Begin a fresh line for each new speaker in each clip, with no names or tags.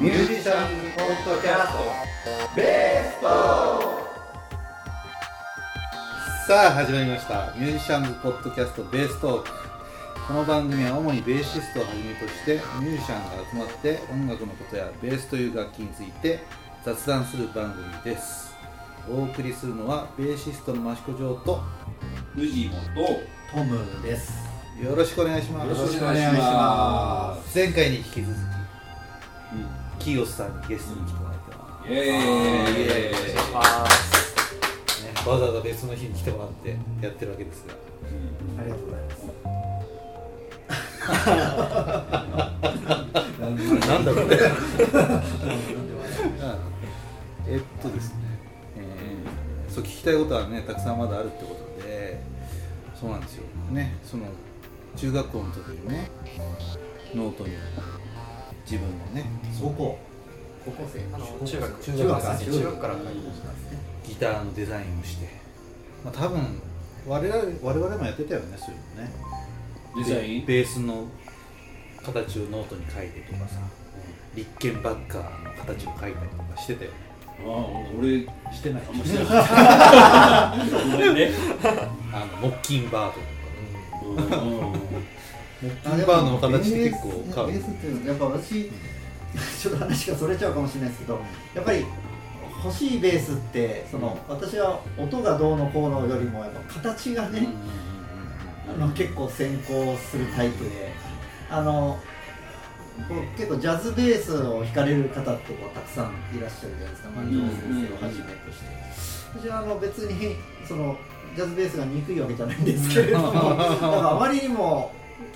ミュージシャンズポッドキャストベストさあ始まりました。ミュージシャンズポッドキャストベーストーク。この番組は主にベーシストをはじめとしてミュージシャンが集まって音楽のことやベースという楽器について雑談する番組です。お送りするのはベーシストの益子城と
藤本
トムです。
よろしくお願いします。
よろしくお願いします。
前回に引き続きキーオスさんにゲストに来てもらってます、
イエーイ。
イエーイ。ね、わざわざ別の日に来てもらってやってるわけですが。
ありがとうございます。
なんだろうねえっとですね、えーそう聞きたいことはねたくさんまだあるってことでそうなんですよ。ねその中学校の時にねノートに自分のね
高校。
高校生あの中学。
中学。
中
中学。
学から
ギターのデザインをして、まあ、多分我々我々もやってたよねそういうのね。
デザイン？
ベベースの形をノートに書いてとかさ。リッケンバッカーの形を書いたりとかしてたよね。
ああ俺
してない。
あんましてなかったごめんね。
あのモッキンバードとか
うん。うん。
モッキンバードの形って結構変わる
ベースっていうのはやっぱ私ちょっと話がそれちゃうかもしれないですけど、やっぱり欲しいベースってその私は音がどうのこうのよりもやっぱ形がね、あの結構先行するタイプで、あの結構ジャズベースを弾かれる方ってこうたくさんいらっしゃるじゃないですか、万丈先生をはじめとして。私はあの別にそのジャズベースが憎いわけじゃないんですけれども かあまりにも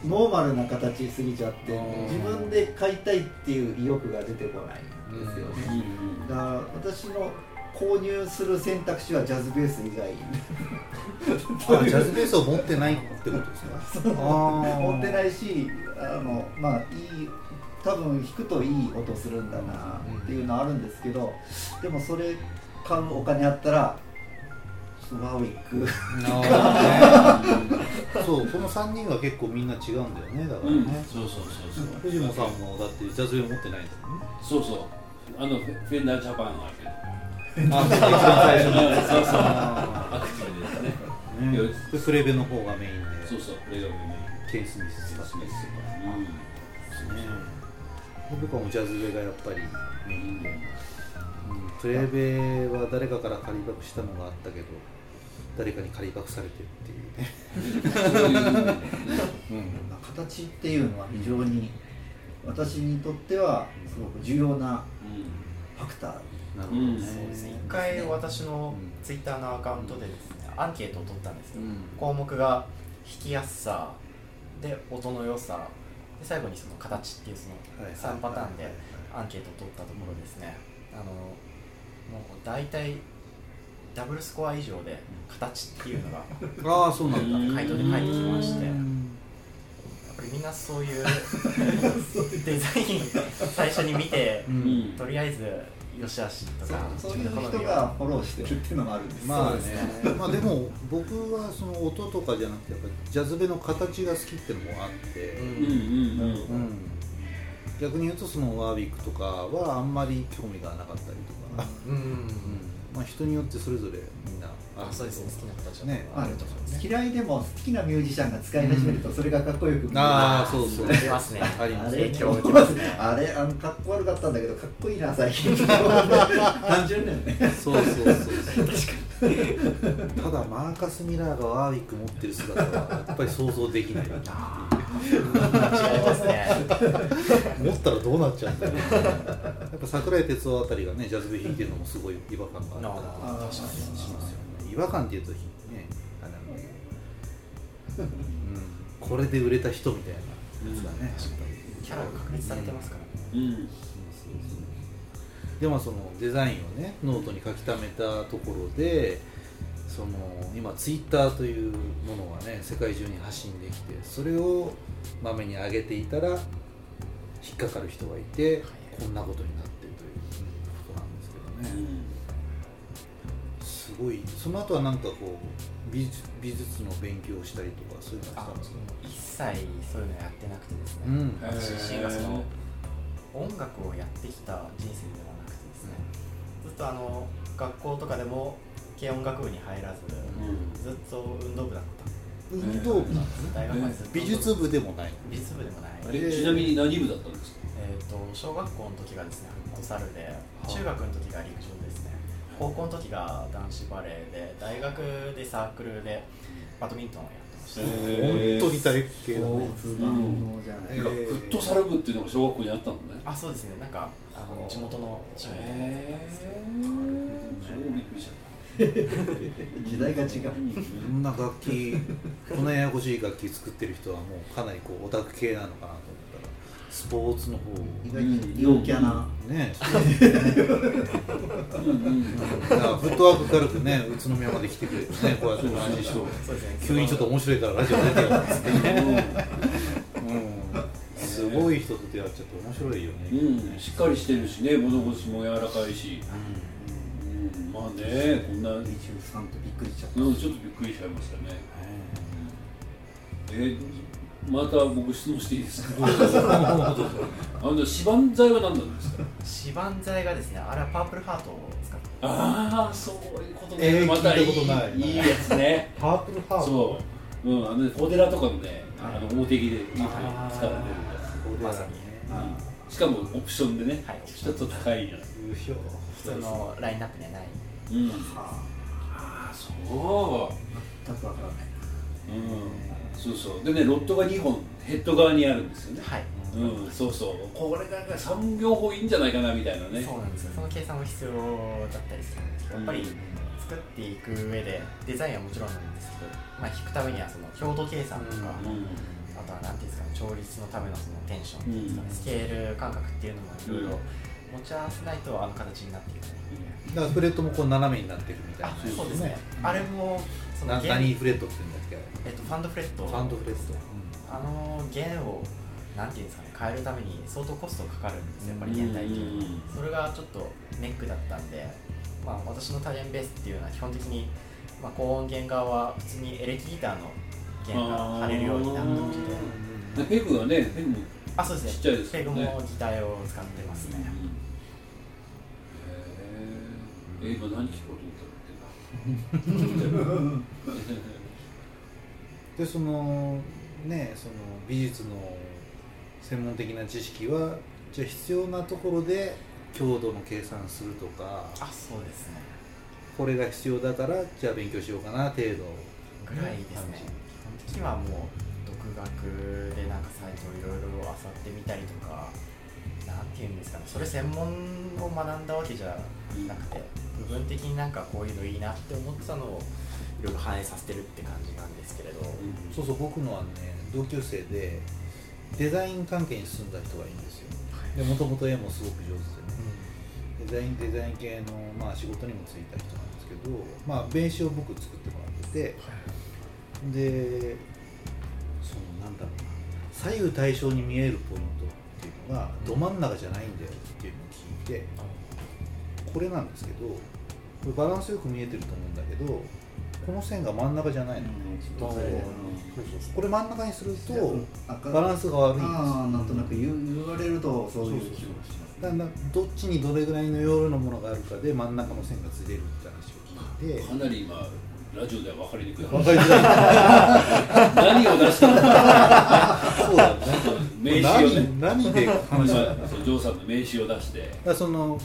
ノーマルな形すぎちゃって
うん
自分で買いたいっていう意欲が出てこないんですよ
うん。
ねだから私の購入する選択肢はジャズベース以外。
あジャズベースを持ってないってことですか？
持ってないいしあのまあいい多分弾くといい音するんだなっていうのはあるんですけどでもそれ買うお金あったらワーウィック。
そうこの3人は結構みんな違うんだよねだから
うん。
ね、
そうそうそうそう。
藤本さんもだってジャズベー持ってないんだもんね。
そうそう。あのフェンダージャパンがあるけど
あ一番最初に
そうそう
あ
アクティブですね。
ーねでプレベの方がメインで。
そうそうこれがメ
ケイン・スミス使ってるとか
イン
ですね僕はもうジャズベがやっぱりメインで、うん、プレベは誰かから借りバクしたのがあったけど誰かに借りバクされてっていうね、
そういう
うん、
形っていうのは非常に私にとってはすごく重要なファクター
なるほど
うん。
ね、
そうですね一回私のツイッターのアカウントでですねアンケートを取ったん。ですよ、
うん。
項目が弾きやすさで音の良さで最後にその形っていうその
はい
3パターンで
はい
アンケートを取ったところですねあのもう大体ダブルスコア以上で形っていうのが
ああそうなんだ。
回答で書いてきまして。やっ
うん
ぱりみんなそういう デザイン最初に見て
う
うん。ん
とりあえずよしあしとか
そういう人がフォローしてるっていうのもあるんです
まあね。まあでも僕はその音とかじゃなくてやっぱりジャズベの形が好きっていうのもあって、
うん
うんうん。うん。
うん逆に言うとそのワービックとかはあんまり興味がなかったりとか、
うん
うんまあ、人によってそれぞれみんな
あそうですね。好きな形は
ね
あると思います
嫌いでも好きなミュージシャンが使い始めるとそれがかっこよく見える。
ああそうそう。
ありますね。
あります
ね。
あれあのかっこ悪かったんだけどかっこいいな最近。単純だよね。
そうそうそう ただマーカス・ミラーがワービック持ってる姿はやっぱり想像できない。
あー違いますね。
持ったらどうなっちゃうんだろう。やっぱ桜井哲夫あたりがねジャズベ弾いてるのもすごい違和感があったり
あー
確かに。
しますよね違和感っていうとねあれなんだけど、うん、これで売れた人みたいなやつがね、
キャラが確立されてますからね。
うん。
でもそのデザインをねノートに書き溜めたところでその今ツイッターというものがね世界中に発信できてそれをまめに上げていたら引っかかる人がいてこんなことになってるということなんですけどね、すごい。その後はなんかこう美術美術の勉強をしたりとかそういうのはしたんですか？
一切そういうのやってなくてですね、
うん。
私自身がその音楽をやってきた人生ではなくてですね、ずっとあの学校とかでも軽音楽部に入らず、ずっと運動部だった。
運動部なんですね。
大学までずっと
美術部でもない。
美術部でもない。
あれちなみに何部だったんですか？
えー、と小学校の時がですねフットサルで
あ。
中学の時が陸上ですね。高校の時が男子バレーで大学でサークルでバドミントンをやってました、
本当に体系だね。
フットサル部っていうのが小学校にあったのね。
あそうですね。なんかあの地元のチームで
へえ超びっくりしちゃっ
時代が違う。
た
こんな楽器こんなややこしい楽器作ってる人はもうかなりこうオタク系なのかなと思ったらスポーツの方
意外に陽キャな。
ね。フットワーク軽くね宇都宮まで来てくれてねこうやってお話しして
そうですね
急にちょっと面白いからラジオ出てよっつってね。うん。すごい人と出会っちゃって面白いよね。
うん、しっかりしてるしね物腰も柔らかいし、うん、まあねこんな、うん、
23とびっくりしちゃった、
ちょっとびっくりしちゃいましたね。えーまた僕質問していいですか？あの指板材は何なんですか？
指板材がですねあれはパープルハートを使って。
ああそういうことね、
えー
またいい
聞いたことない。
いいやつね。
パープルハート？
そう、うん、あのねフォデラとかのねあの表着でよく使われてるやつ。
まさに
うん。しかもオプションでね、
はい。
ちょっと高いやつ
優勝
普通のラインナップにはない。
うん。
は
ああそう。
あ全くわからない
うんそうそう。でねロットが2本ヘッド側にあるんですよね。
はい。
うんそうそう。これが3両方いいんじゃないかなみたいなね。
そうなんですよ。その計算も必要だったりするんですけどやっぱり作っていく上でデザインはもちろんなんですけど、まあ、弾くためにはその強度計算とか、
うん。
あとは何ていうんですかね調律のためのそのテンションっていうんですかね、スケール感覚っていうのもいろいろ持ち合わせないとあの形になっていく
だからフレットもこう斜めになってるみたい
あ
な
そうですね、あれもその
何フレットって言うんだっけ？
えっと、ファンドフレット。
ファンドフレット。
あの弦をなんていうんですかね変えるために相当コストかかるんですよ。やっぱり現代的にそれがちょっとネックだったんで、まあ、私の多弦ベースっていうのは基本的に、まあ、高音弦側は普通にエレキギターの弦が張れるようになってまして。
でペグはねペグも
あそうですね。
ちっちゃいです
ペグもギターを使ってますね、
え今何聞こうと思ったんだっ
でそのねその美術の専門的な知識はじゃあ必要なところで強度の計算するとか
あそうですね。
これが必要だからじゃあ勉強しようかな程度。
ぐらいですね。基本的にはもう独学でなんかサイトをいろいろ漁ってみたりとかなんていうんですかね。それ専門を学んだわけじゃなくて部分的になんかこういうのいいなって思ってたのをいろいろ反映させてるって感じなんですけれど、
そうそう僕のはね同級生でデザイン関係に進んだ人がいいんですよ。でもともと絵もすごく上手でね。デザインデザイン系の、まあ、仕事にも就いた人なんですけど、まあ、名刺を僕作ってもらっててでそのなんだろうな。左右対称に見えるポイントっていうのがど真ん中じゃないんだよっていうのを聞いてこれなんですけどこれバランスよく見えてると思うんだけどこの線が真ん中じゃないの、
ちょっとずれてる
そうそう。これ真ん中にすると
赤
バランスが悪いんです。
なんとなく言われるとそういう気がします。
だからどっちにどれぐらいの容量のものがあるかで真ん中の線がずれるって話を聞いて。
かなり今ラジオでは分かりにくい
分かりづらい
何を出したのか。
そうだね。
名刺をね。
何何で話したのだか
そうジョーさんの名刺を出して。
らその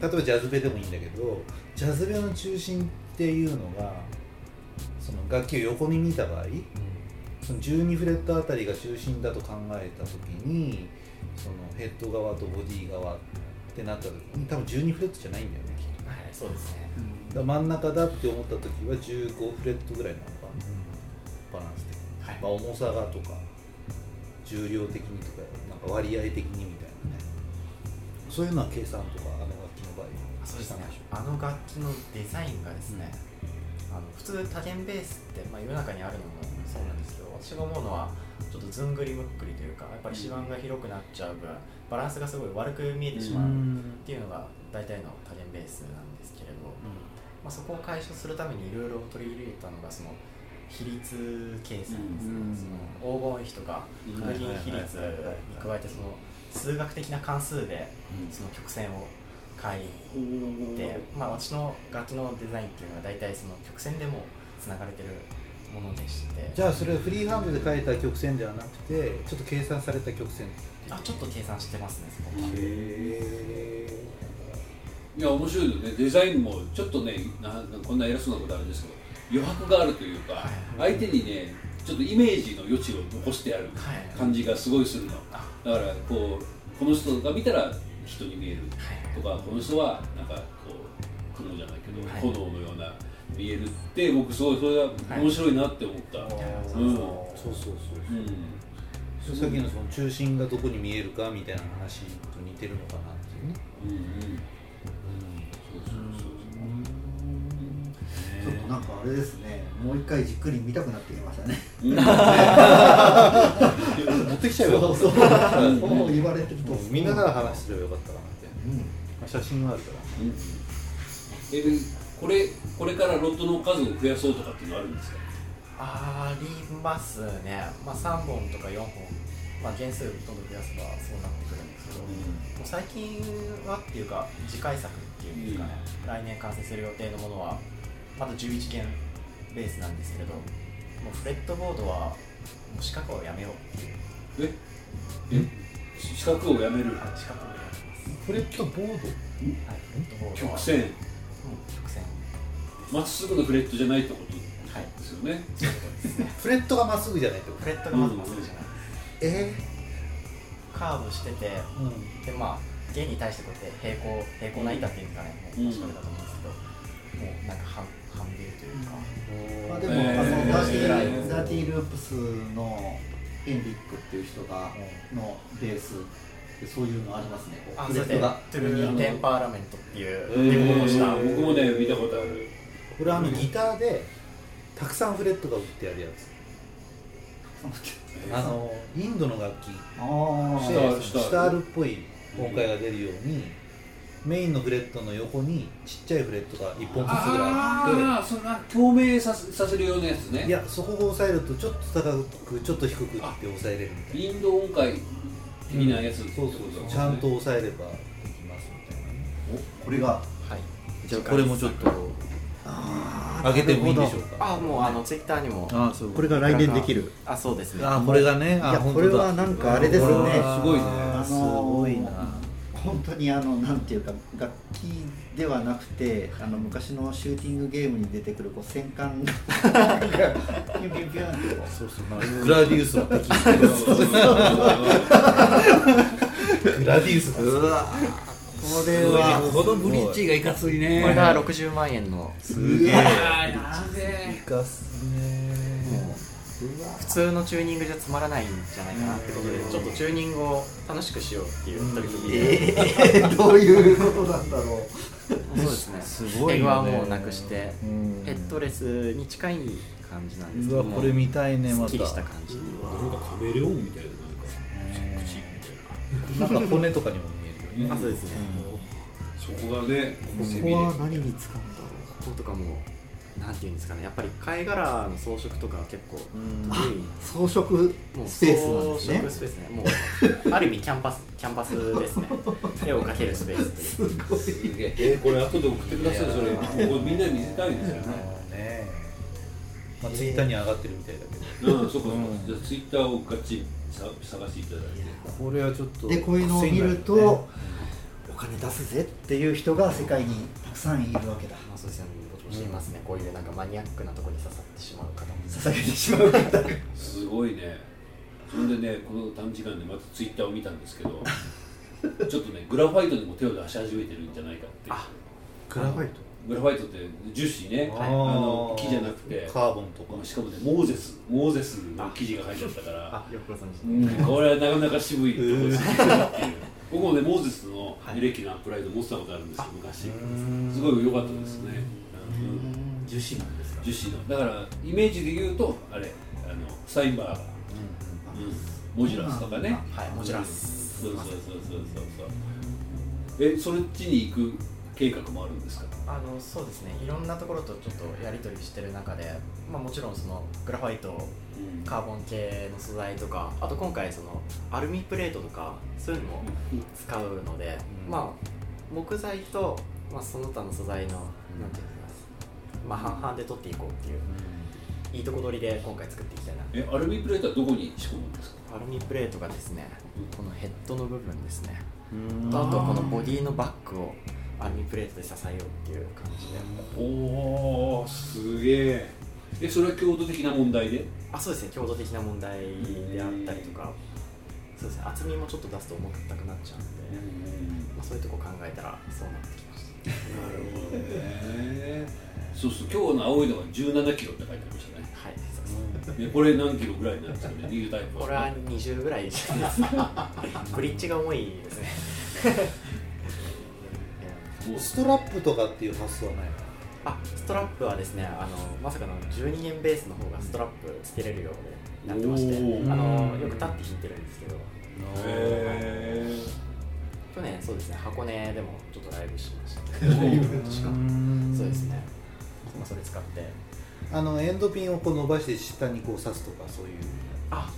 例えばジャズベでもいいんだけどジャズベの中心っていうのがその楽器を横に見た場合その12フレットあたりが中心だと考えた時にそのヘッド側とボディ側ってなった時に多分12フレットじゃないんだよねきっと。
はいそうですね
真ん中だって思った時は15フレットぐらいなのかなバランス的に、
はい。
まあ、重さがとか重量的にとかなんか割合的にみたいなね。そういうのは計算とかあの楽器の場合
あそうですね。あの楽器のデザインがですね、あの普通多弦ベースって、まあ、世の中にあるのもそうなんですけど私が思うのはちょっとずんぐりむっくりというかやっぱり指板が広くなっちゃう分バランスがすごい悪く見えてしまうっていうのが大体の多弦ベースなんですけれど、まあ、そこを解消するためにいろいろ取り入れたのがその比率計算ですね、
うん
その黄金比とか
うん
空銀比率に加えてその数学的な関数でその曲線を書いて、まあ、私の楽器のデザインっていうのは大体その曲線でもつながれてるものでして。
じゃあそれはフリーハンドで書いた曲線ではなくてちょっと計算された曲線
あちょっと計算してますねそこ。は
へ
いや面白いよね。デザインもちょっとねなこんな偉そうなことあるんですけど余白があるというか、相手にねちょっとイメージの余地を残してある
はい。
感じがすごいするの、
あ。
だからこうこの人が見たら人に見えるとかこの人はなんかこう雲じゃないけど、
はい。
炎のような見えるって僕すごいそれは面白いなって思った、
ー
うん。
そうそうそう
う。ん。
さっきのその中心がどこに見えるかみたいな話と似てるのかなっていうね、
うんうん。そうそうそう
ちょっとなんかあれですね。もう一回じっくり見たくなってきましたね。
うん
持ってきちゃえばよかった。
そうそう。そう。言われてると
みんなが話すればよかったかなって、
う。ん
まあ、写真があるから
う。んえこれこれからロットの数を増やそう。とかっていう。のはあるんですか
ありますね、まあ、3本とか4本、まあ、件数どんどん増やせばそうなってくるんですけど、もう最近はっていうか次回作っていうんですかね、来年完成する予定のものはまだ11件ベースなんですけれどもうフレットボードはもう四角をやめようっていう。
え？え？四角をやめる。
はい四角をやめます。
フレットボード？
はいフレットボードは。
曲線？
うん曲線。
まっすぐのフレットじゃないってこと？
はい。
ですよね。
そうい
フレットがまっすぐじゃないってこと？
フレットがまずまっすぐじゃない
え？
カーブしてて
ーうん。
でまあ弦に対してこうやって平行平行な板っていうんですかね、
うん。
もう確かだと思うんですけど、もうなんか半半ビルというか、
まあ、でも、
えー。
あのダーティ
え
ー
ー。
ダーティーループスのエンリックっていう人がのベースでそういうのありますね。こ
あそれで
トが
トゥルーテンパーラメントっていう
えー。
デコをした、
僕もね見たことある。
これあのギターでたくさんフレットが打ってあるやつあのインドの楽器。
あ
シター
でシタールっぽい。音階が出るようにメインのフレットの横にちっちゃいフレットが1本ずつぐらいあっ
ああそんな共鳴させさせるようなやつね。
ていやそこを押さえるとちょっと高くちょっと低くって押さえれるみたいな。
インド音階的なやつって
そうそうそう。ちゃんと押さえればできますみたいな。ね
これが。
はい。
じゃあこれもちょっと。
あ
上げてもいいでしょうか？
あもうあのツイッターにも。
あそう
これが来年できる。
あそうですね。
あこれがね
いや
あ本当だ。
これはなんかあれですね。
すごいね。
あーすごいな。
本当にあのなんていうか楽器ではなくてあの昔のシューティングゲームに出てくるこう戦艦がピュンピュンピュンってこ
そうそうまあグラディウスの敵。グラディウス
ううわこれ
は。
は
このブリッジがいかついね。
これが60万円の。
すげえ。いかすね。
普通のチューニングじゃつまらないんじゃないかなってことでちょっとチューニングを楽しくしようっていう取り組みで、
えー、どういうことなんだろう。
そうですね。
すごいよね。
ペグはもうなくして
うん。
ヘッドレスに近い感じなんですけ
う
ど
これ見たいねまた。
すっきりした感じ。
なんかカメレオンみたいななんか口みたいな。
なんか骨とかにもね
あそうですね。
そこがね
ここは何に使うんだろ
こことかもなんていうんですかね。やっぱり貝殻の装飾とか結構
装飾
もう
スペースなんですね。
装飾スペースね。もう ある意味キャンバスキャンバスですね。絵を描けるスペースっていう。
すごい
すげえ。えこれ後で送ってくださいそれ。これみんなに見せたいですよね。
ねまあツイッターに上がってるみたいだけど。
うんそうかそうか。
うん
じゃあツイッターをガッチ探していただいて。
これはちょっと
でこういうのを見ると
ね。
お金出すぜっていう人が世界にたくさんいるわけだ。
まあそうですね。ぼちぼちいますね。こういうなんかマニアックなところに刺さってしまう方も。
捧げてしまう方が。
すごいね。それでねこの短時間でまたツイッターを見たんですけどちょっとねグラファイトにも手を出し始めてるんじゃないかって。いう
あ
グラファイト？
グラファイトって樹脂ね
あー。
あの木じゃなくて。
カーボンとか。
しかもねモーゼス。モーゼスの記事が書いてあった。からこれはなかなか渋いところですね。ってい。う 僕もねモーゼスのエレキのアップライト持ってたことあるんですよ昔。すごい良かったですね。うん。
樹脂なんですか？
樹脂のだからイメージで言うとあれあのスタインバー。ガー、うん、モジュラスとかね。
たはいもちろんです
そうそうそうそうそうそう。えそっちに行く計画もあるんですか？
あのそうですね。いろんなところとちょっとやり取りしてる中で、まあ、もちろんそのグラファイト
うん。
カーボン系の素材とかあと今回そのアルミプレートとかそういうのも使うので、
うん。
まあ木材と、まあ、その他の素材の、なんていうんですかまあ半々で取っていこうっていういいとこ取りで今回作っていきたいな。
えアルミプレートはどこに仕込むんですか？
アルミプレートがですねこのヘッドの部分ですね。あとこのボディのバッグをアルミプレートで支えようっていう感じで。
おおすげえ。えそれは強度的な問題で？
あそうですね。強度的な問題であったりとか。そうですね。厚みもちょっと出すと重たくなっちゃうんで、まあ、そういうとこ考えたらそうなってきました
なるほどね。そうそう今日の青いのが17キロって書いてありましたね。
はいそうです。
えこれ何キロぐらいなんですかね？ニュータイプ
これは20ぐらいですブリッジが重いですね
ストラップとかっていう発想はない
あストラップはですねあのまさかの12円ベースの方がストラップつけれるようになってましてあのよく立って弾いてるんですけど。
へ
去年そうですね箱根でもちょっとライブしました。
ライブ
うん。
そうですね、まあ、それ使って。
あのエンドピンをこう伸ばして下にこう刺すとかそういう
あ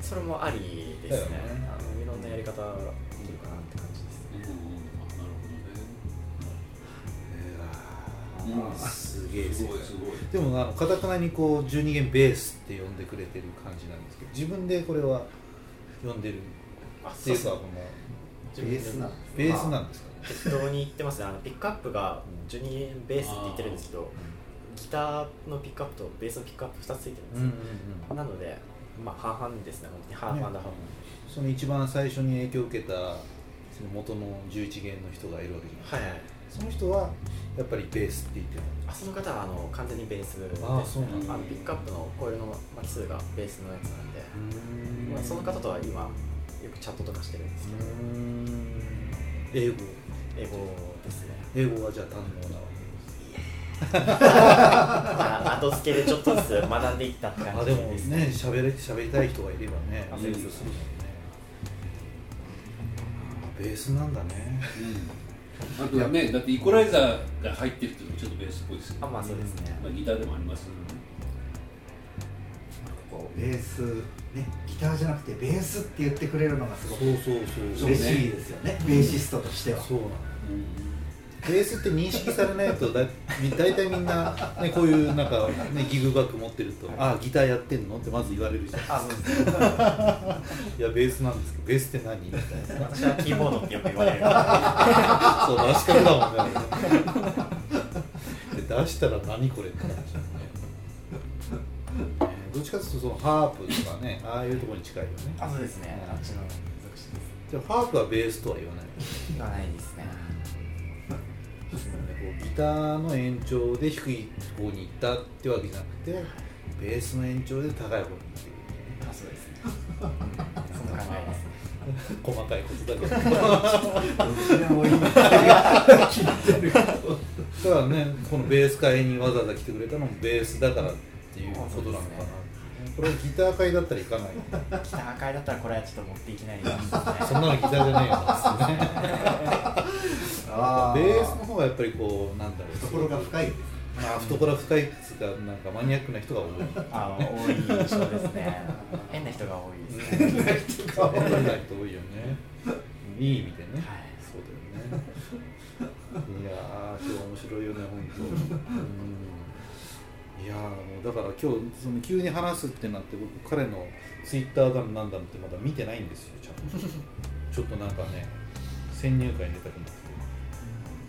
それもありですね。
ね。
あのいろんなやり方す
げえ
すごい。すごい。
でもあのかたくなにこう12弦ベースって呼んでくれてる感じなんですけど自分でこれは呼んでる
あ
っていうかこの
ベースなんです
ベースなんですかね？
適当に言ってます。ねあのピックアップが12円ベースって言ってるんですけどギターのピックアップとベースのピックアップ2つついてるんですよ、なのでまあ半々ですね本当に。ハーフ半々、
その一番最初に影響を受けたその元の11弦の人がいるわけじゃない
はいはい。
その人はやっぱりベースって言ってる
あその方はあの完全にベースで。す、ね、
あそうなん
だ。
あのピックアップのコイルの数がベースのやつなんで、まあ、その方とは今よくチャットとかしてるんですけど、
英語。
英語。ですね。
英語はじゃあ堪能なわ
あ後付けでちょっとずつ学んでいったって
け
感じ
あでも
です
ね喋れ喋りたい人がいればね
あ
勉強す。るもんね。あベースなんだね。
うんあとはねだってイコライザーが入ってるっていうのもちょっとベースっぽいですよね
あまあそうですね。
まあギターでもあります。よね
こうベースねギターじゃなくてベースって言ってくれるのがすごく
そうそうそう。
嬉しいですよね。ベーシストとしては。
そうなのベースって認識されないとだ大体みんな、ね、こういうなんか、ね、ギグバッグ持ってると「あギターやってんの?」ってまず言われるじゃん。
あそうですね
いやベースなんですけどベースって何？みたいな。
私はキーボードってよく言われる。
そう出し方だもんね。で 出したら何これって感じだよねねどっちかというとそのハープとかねああいうところに近いよね。
あそうですね。あっちの属詞です。
でもハープはベースとは言わない？
言わないですね
ターの延長で低い方に行ったってわけじゃなくてベースの延長で高い方に行ってる。
あそうですね。その考えですね。
細かいことだけど。だからねこのベース会にわざわざ来てくれたのもベースだからっていうことなのかな、これギター会だったら行かない。よ
ギター会だったらこれはちょっと持っていけないですね。
そんなのギターじゃねえよ。ベースの方がやっぱりこうなんだろう。
懐が深い。です
まあ懐深い。っつうかなんかマニアックな人が多い。
あ多い。印象ですね変な人が多い。ですね
変な人多い。よねい。い。意味でね、
はい
そうだよねいやー今日面白いよね本当うんいやーもうだから今日その急に話すってなって僕彼のツイッターだのなんだのってまだ見てないんですよちゃんと。ちょっとなんかね先入観に出たくなって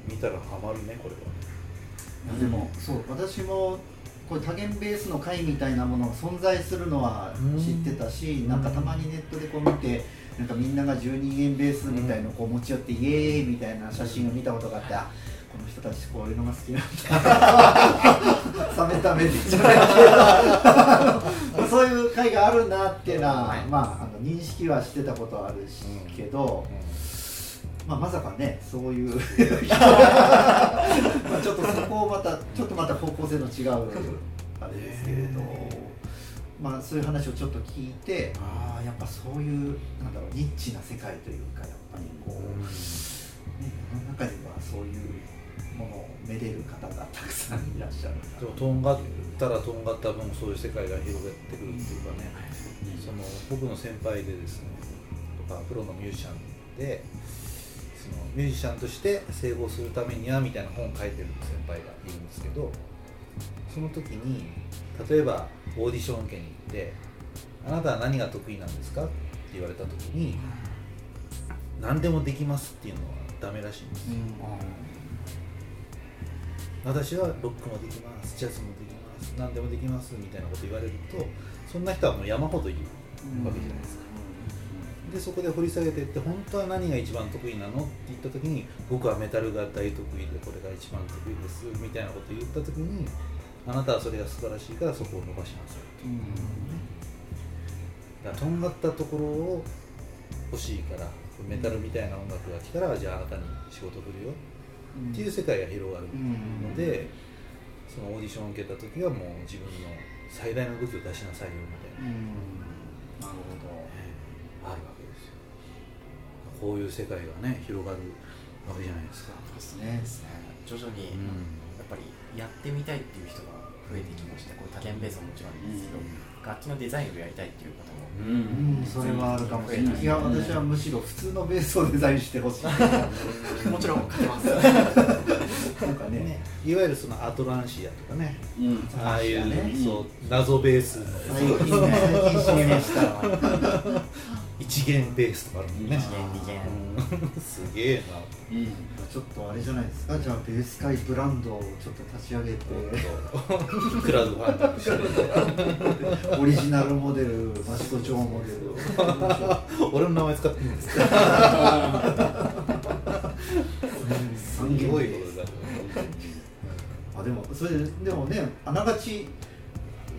見たらハマるねこれは。
でもそう私もこう多元ベースの会みたいなものが存在するのは知ってたし、なんかたまにネットでこう見てなんかみんなが12円ベースみたいのをこう持ち寄って、イエーイみたいな写真を見たことがあってあこの人たちこういうのが好きなんだ冷めた目でそういう会があるなっていうのは、
はい。
まああの認識はしてたことはあるし、けど、まあ、まさかねそういう まあちょっとそこをまたちょっとまた方向性の違うあれですけれど、まあそういう話をちょっと聞いてああやっぱそういうなんだろうニッチな世界というかやっぱりこう、ね、世の中にはそういうものをめでる方がたくさんいらっしゃる
でもとんがったらとんがった分そういう世界が広がってくるっていうかね、その僕の先輩でですねとかプロのミュージシャンでそのミュージシャンとして成功するためにはみたいな本を書いてる先輩がいるんですけどその時に例えばオーディション受けに行って「あなたは何が得意なんですか?」って言われた時に「何でもできます」っていうのはダメらしいんですよ、私はロックもできますジャズもできます何でもできますみたいなこと言われるとそんな人はもう山ほどいるわけじゃないですか、でそこで掘り下げていって本当は何が一番得意なのって言った時に僕はメタルが大得意でこれが一番得意ですみたいなこと言った時にあなたはそれが素晴らしいからそこを伸ばしなさいと、だからとん。がったところを欲しいからメタルみたいな音楽が来たらじゃああなたに仕事来るよっていう世界が広がるので、そのオーディションを受けた時はもう自分の最大の武器を出しなさいよみたいな、
なるほど。
あるわけですよ。こういう世界がね広がるわけじゃないですか、
ですね
ですね。徐々にやっぱりやってみたいっていう人が増えてきましてこう多元ベースももちろんですけど、楽器のデザインをやりたいっていう方も
うん、それはあるかもしれない。いや私はむしろ普通のベースをデザインしてほしい。
もちろん書けます。
なんかね
ね。いわゆるそのアトランシアとかね。
うん。
ああいう、
ね。
そう謎ベースの
最近ね最近知りました
一元ベースとかあるもんね。
一元二元
うんすげえな。
うん。
ちょっとあれじゃないですか？じゃあベース界ブランドをちょっと立ち上げて。
クラウドファンディングして。
オリジナルモデル益子町モデル。
俺の名前使っていいんです。かす
す
ごいことだ
あでもそれででもねあながち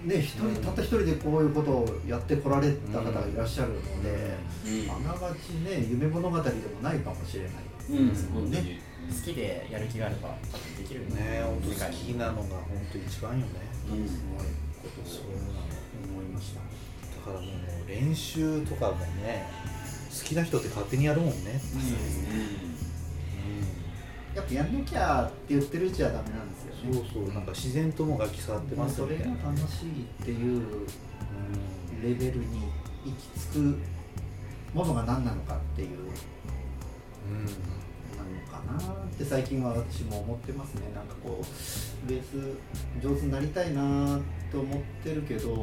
ね一人たった一人でこういうことをやってこられた方がいらっしゃるので、
うん。
あながちね夢物語でもないかもしれない
うん本当に
好きでやる気があればできる
ね。本当好きなのが本当一番よね。
うん。
すごいこと
そう
を
なの
思いました。
だからもう練習とかもね好きな人って勝手にやるもんね。
やっぱやんなきゃって言ってるうちはダメなんですよ
そうそうなんか自然とも楽器触ってます
それが
みたいな
楽しいっていうレベルに行き着くものが何なのかっていう
うん
なのかなって最近は私も思ってますね。なんかこうベース上手になりたいなと思ってるけどやっ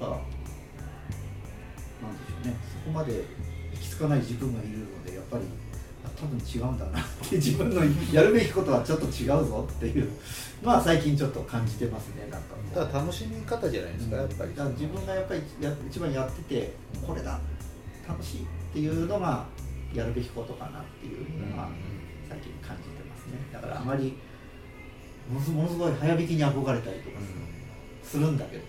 ぱなんでしょうねそこまで行き着かない自分がいるのでやっぱり多分違うんだなって自分のやるべきことはちょっと違うぞっていうのは最近ちょっと感じてますねなんか。
だから楽しみ方じゃないですか、やっぱり。
だから自分がやっぱりや一番やっててこれだ。楽しいっていうのがやるべきことかなっていうのが最近感じてますね。だからあまりものすごい早弾きに憧れたりとかする。んだけど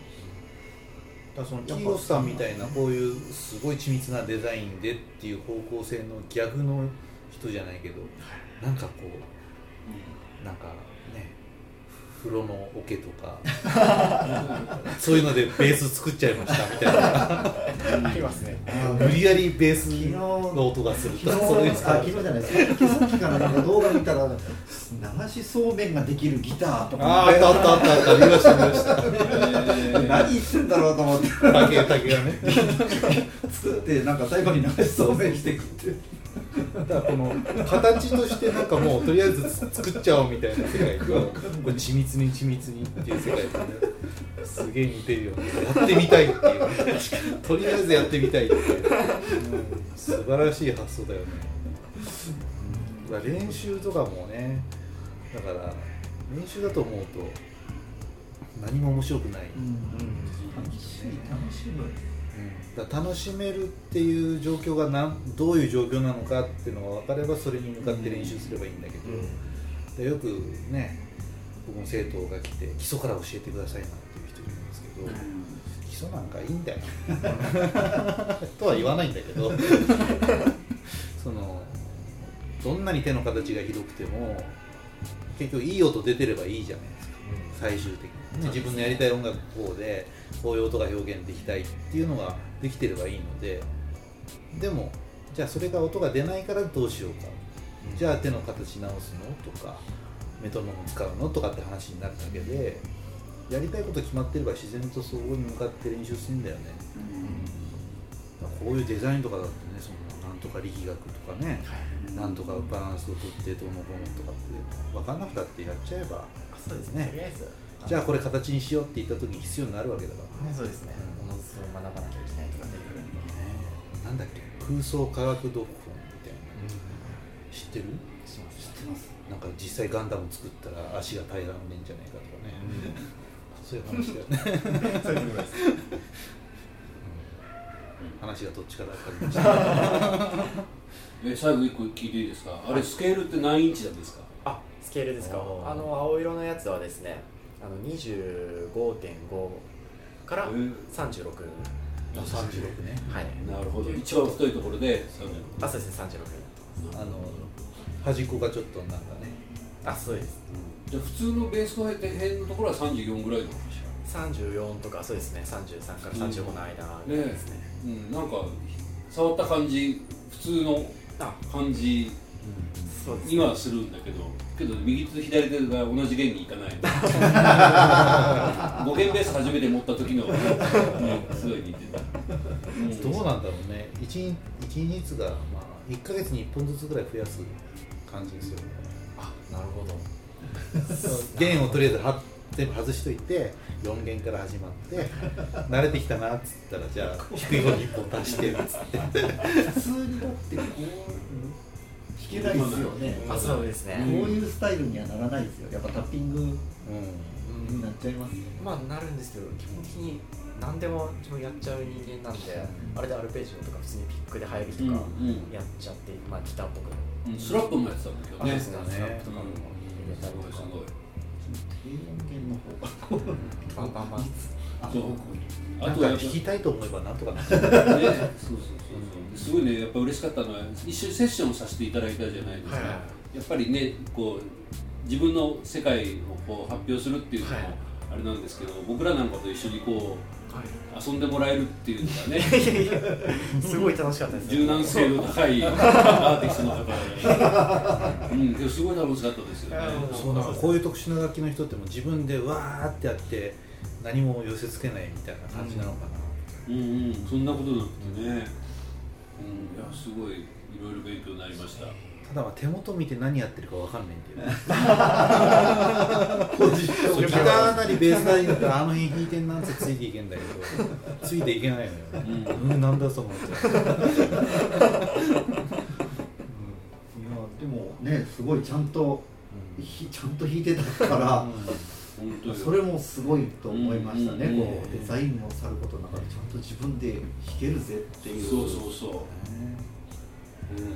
だそのキーオスさん。みたいなこういうすごい緻密なデザインでっていう方向性の逆の人じゃないけどなんかこうなんかね風呂の桶とか そういうのでベース作っちゃいましたみたいな。
ありますね。
無理やりベースの音がするとそれ
あ昨日じゃないですかさっきからなんか動画見たら流しそうめんができるギターとか。
あああったあったあったあった。見ました見ました。
何言ってんだろうと思って。
竹竹がね。
作ってなんか最後に流しそうめんしていくって
だこの形としてなんかもうとりあえず作っちゃおうみたいな世界とこれ緻密に緻密にっていう世界とねすげえ似てるよ。ねやってみたいっていう。とりあえずやってみたいっていう、うん素晴らしい発想だよね、うんだから練習とかもねだから練習だと思うと何も面白くない、
楽しい楽しむ
だから楽しめるっていう状況がなんどういう状況なのかっていうのが分かればそれに向かって練習すればいいんだけど、でよくね僕の生徒が来て基礎から教えてくださいなんていう人いるんですけど、基礎なんかいいんだよ。とは言わないんだけど そのどんなに手の形がひどくても結局いい音出てればいいじゃないですか最終的に、ね、自分のやりたい音楽こうでこういう音が表現できたいっていうのができてればいいのででもじゃあそれが音が出ないからどうしようか、じゃあ手の形直すのとかメトロノーム使うのとかって話になるだけでやりたいこと決まってれば自然とそこに向かって練習するんだよね。だからこういうデザインとかだとか力学とかね、なんとかバランスをとってどうのこうのとかって分かんなくたってやっちゃえば。
そうです
ね。
ね。とりあえず
じゃあこれ形にしようって言った時に必要になるわけだから。ね
そうですね。
うん
ものすごい学ばなきゃいけないとか出てくるんで
なんだっけ？空想科学読本みたいな知ってる？
知ってます。
なんか実際ガンダム作ったら足が平らんねんじゃないかとかね、そういう話だよね。
そういうことです
話がどっちからかりました
え最後一個聞いていいですか？あれスケールって何インチなんですか？
あスケールですか。
あ
の青色のやつはですねあの25.5から
えー。
36
あ36ね。
はい。
なるほど。一番太いところで
あそうですね36
あの端っこがちょっとなんかね、
あそうです。
じゃあ普通のベースの辺のところは34ぐらいなのかし
34とかそうですね。33から35の間
らね
ですね、
うん。なんか触った感じ普通の
あ
感じにはするんだけどけど右手と左手が同じ弦にいかない。5弦ベース初めて持った時の、うんすごい似てた、うん。
どうなんだろうね。一日が、まあ、1か月に1本ずつぐらい増やす感じですよね。
あなるほど。
弦をとりあえずは全部外しといて4弦から始まって 慣れてきたなっつったらじゃあ低い方に1本足してっつって。
普通にだってこう弾けないですよね。
あそうですね、
こういうスタイルにはならないですよ。やっぱタッピング
うん。
になっちゃいますね。
まあなるんですけど基本的に何でも自分やっちゃう人間なんで、あれでアルペジオとか普通にピックで入りとか
うんうん。
やっちゃって、まあギターっぽく
うん。スラップもやってたんだけどね。
あそうですね。スラップとかも
うん
入れたりとか。
すごい
低音源の方が
バンバンバン
あ
あと
弾きたいと思えばなんとかな
ね、そうそうそうそう。すごいねやっぱ嬉しかったのは一緒にセッションさせていただいたじゃないですか、
はいはい
やっぱりねこう自分の世界をこう発表するっていうのも
はい
あれなんですけど、僕らなんかと一緒にこ
は
う遊んでもらえるっていうのがね。
い、いやいやすごい楽しかったですね。
柔軟性の高いアーティストの方で、うん、でもすごい楽しかったですよね。
そうなんかこういう特殊な楽器の人ってもう自分でわーってやって何も寄せ付けないみたいな感じなのかな、
うんうんそんなことなくてね、うん、いやすごいいろいろ勉強になりました。
ただまあ手元見て何やってるかわかんないんだよね なりベースなりだからあの辺弾いてんなんてついていけんだけどついていけないのよ、
うん。
うん、なんだそのって
いやでもねすごいちゃんとひちゃんと弾いてたから、
本当よ。
それもすごいと思いましたね、
うん
こうデザインもさることながらちゃんと自分で弾けるぜっていう。
そうそうそう。うん。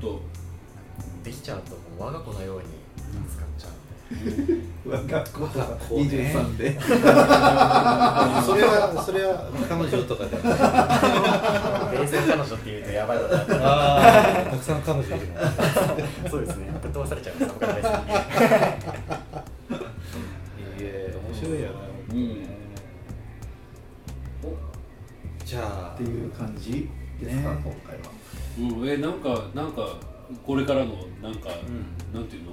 本
できちゃうともう我が子のように使っちゃう
学校とか
我が子ね
23で。
それはそれは。彼女とかで。
ベースの彼女っていうとやばいだな。
ああたくさん彼女いるの
そうですね。ぶっ飛ばされちゃいます他のベースに
いえ面白いよね、
うん。
じゃあ。
っていう感じですか、
ね。
今回は。
うん、えなんかなんかこれからのなんか、
うん。
なんていうの？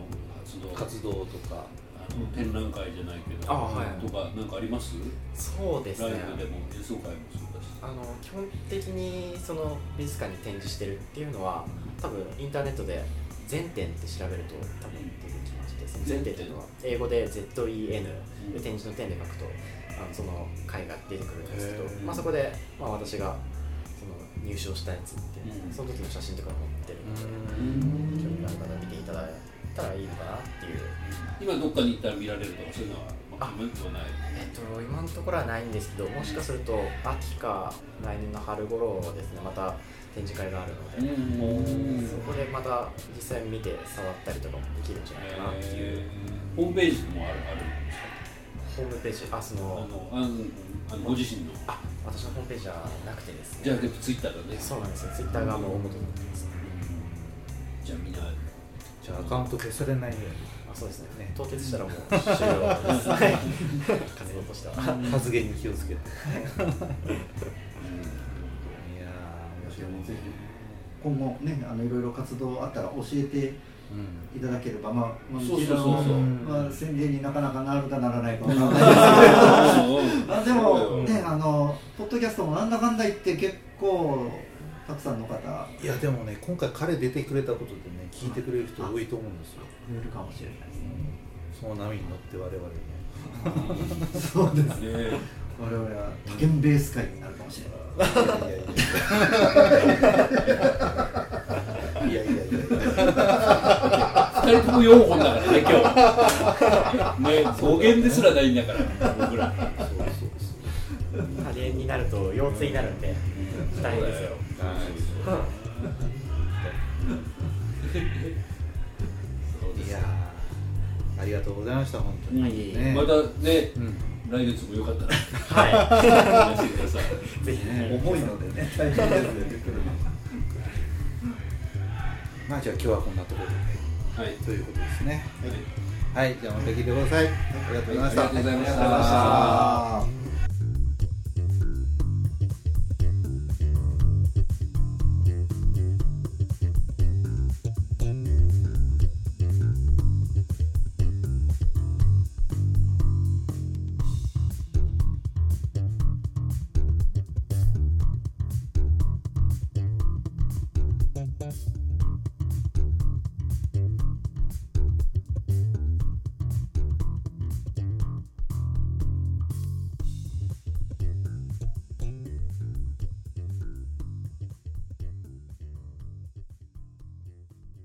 活動。
活動とか。
あの展覧会じゃないけど
あはい。
とかなんかあります？
そうですね。
ライブでも演奏会もそうだし。
あの基本的にその美術館に展示してるっていうのは多分インターネットで全展って調べると多分出てきましてその全展っていうのは英語で ZEN で展示の点で書くとあのその絵が出てくるんですけどまあ、そこで、まあ、私がその入賞したやつって、
うん。
その時の写真とかも載ってるので、興味がある方は見ていただいたらいいのかなっていう。
今どっかに行ったら見られるとかそういうのは、まあ、
えっと、今のところはないんですけどもしかすると秋か来年の春頃ですね。また展示会があるので、
うん。
そこでまた実際に見て触ったりとかもできるんじゃないかなっていう、
ホームページもあるあるんですか？
ホームページ？あそ
あ
の
のあのあのご自身の。
あ私のホームページはなくてですね。
じゃあツイッターだね。
そうなんですよ。ツイッターがもう大元になってます、
じゃあみんな
じゃあアカウント消されないよう
あそうですね。
ね。
凍結したらもう 終了活動としては。
に発言に気をつけて。い。やー面白い
今後ねあのいろいろ活動あったら教えていただければ、まあ、まあ、
そうそうそう
まあ、宣伝になかなかなるかならないかわからない。ですけどあでもねあのポッドキャストもなんだかんだ言って結構たくさんの方。増
いやでもね今回彼出てくれたことでね聞いてくれる人多いと思うんですよ。
えるかもしれないですね。
その波に乗って我々も
そうですね。
ね
我々は多元ベース会になるかもしれない。
いやいやいや。いやいやいや。いや
二人とも4本だからね今日。ね語源ですらないんだから。僕ら。
そうそうそう。
多元になると腰痛になるんで大変ですよ
いやーありがとうございました本当に、
うん
ね。
またね
うん。
来月もよかったら。
は
話してください。
いぜひ
ね。
重いのでね
まあじゃあ今日はこんなところで。
はい。
ということですね。はい、じゃあまた聞いてください、ありがとうございました。
ありがとうございました。
ありがとうございました